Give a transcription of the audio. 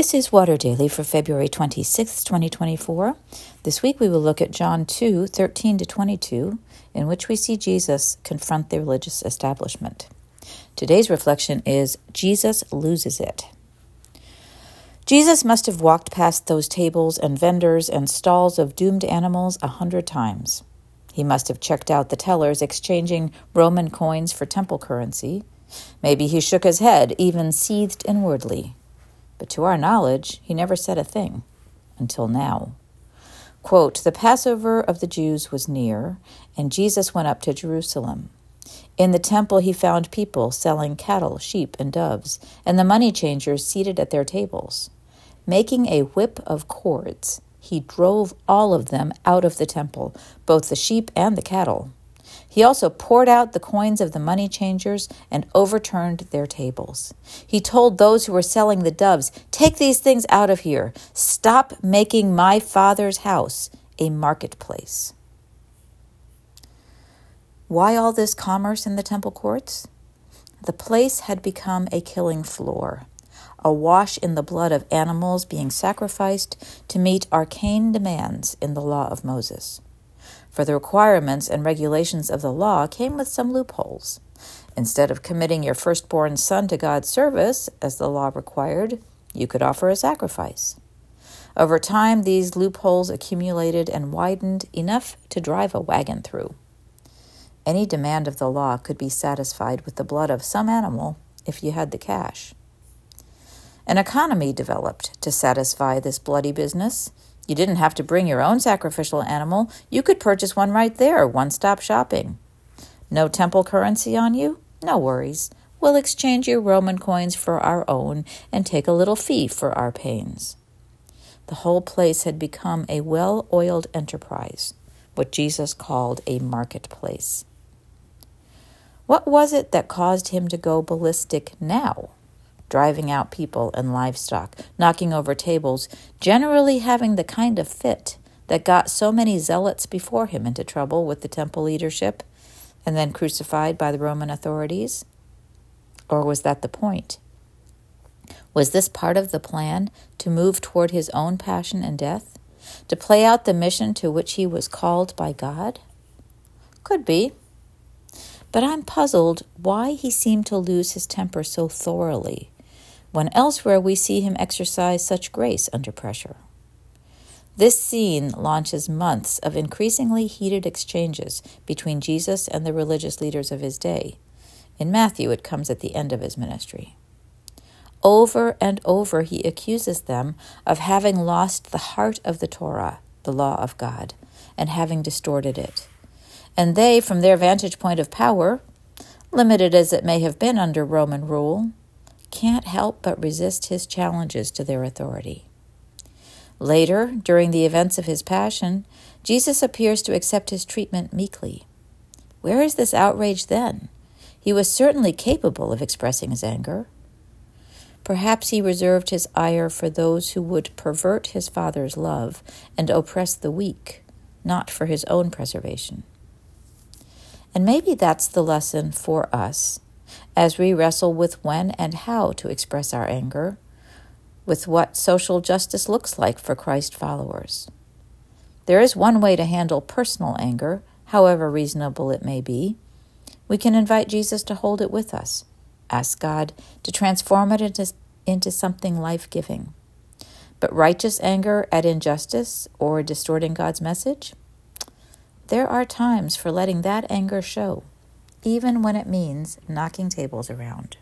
This is Water Daily for February 26, 2024. This week we will look at John 2 13 to 22, in which we see Jesus confront the religious establishment. Today's reflection is Jesus loses it. Jesus must have walked past those tables and vendors and stalls of doomed animals a hundred times. He must have checked out the tellers exchanging Roman coins for temple currency. Maybe he shook his head, even seethed inwardly but to our knowledge, he never said a thing until now. Quote, the Passover of the Jews was near, and Jesus went up to Jerusalem. In the temple, he found people selling cattle, sheep, and doves, and the money changers seated at their tables. Making a whip of cords, he drove all of them out of the temple, both the sheep and the cattle. He also poured out the coins of the money changers and overturned their tables. He told those who were selling the doves, Take these things out of here. Stop making my father's house a marketplace. Why all this commerce in the temple courts? The place had become a killing floor, awash in the blood of animals being sacrificed to meet arcane demands in the law of Moses for the requirements and regulations of the law came with some loopholes. Instead of committing your firstborn son to God's service, as the law required, you could offer a sacrifice. Over time, these loopholes accumulated and widened enough to drive a wagon through. Any demand of the law could be satisfied with the blood of some animal if you had the cash. An economy developed to satisfy this bloody business you didn't have to bring your own sacrificial animal, you could purchase one right there, one stop shopping. No temple currency on you? No worries. We'll exchange your Roman coins for our own and take a little fee for our pains. The whole place had become a well oiled enterprise, what Jesus called a marketplace. What was it that caused him to go ballistic now? Driving out people and livestock, knocking over tables, generally having the kind of fit that got so many zealots before him into trouble with the temple leadership and then crucified by the Roman authorities? Or was that the point? Was this part of the plan to move toward his own passion and death? To play out the mission to which he was called by God? Could be. But I'm puzzled why he seemed to lose his temper so thoroughly when elsewhere we see him exercise such grace under pressure. This scene launches months of increasingly heated exchanges between Jesus and the religious leaders of his day. In Matthew, it comes at the end of his ministry. Over and over, he accuses them of having lost the heart of the Torah, the law of God, and having distorted it. And they, from their vantage point of power, limited as it may have been under Roman rule, can't help but resist his challenges to their authority. Later, during the events of his passion, Jesus appears to accept his treatment meekly. Where is this outrage then? He was certainly capable of expressing his anger. Perhaps he reserved his ire for those who would pervert his Father's love and oppress the weak, not for his own preservation. And maybe that's the lesson for us as we wrestle with when and how to express our anger, with what social justice looks like for Christ followers. There is one way to handle personal anger, however reasonable it may be. We can invite Jesus to hold it with us, ask God to transform it into, into something life giving. But righteous anger at injustice or distorting God's message? There are times for letting that anger show even when it means knocking tables around.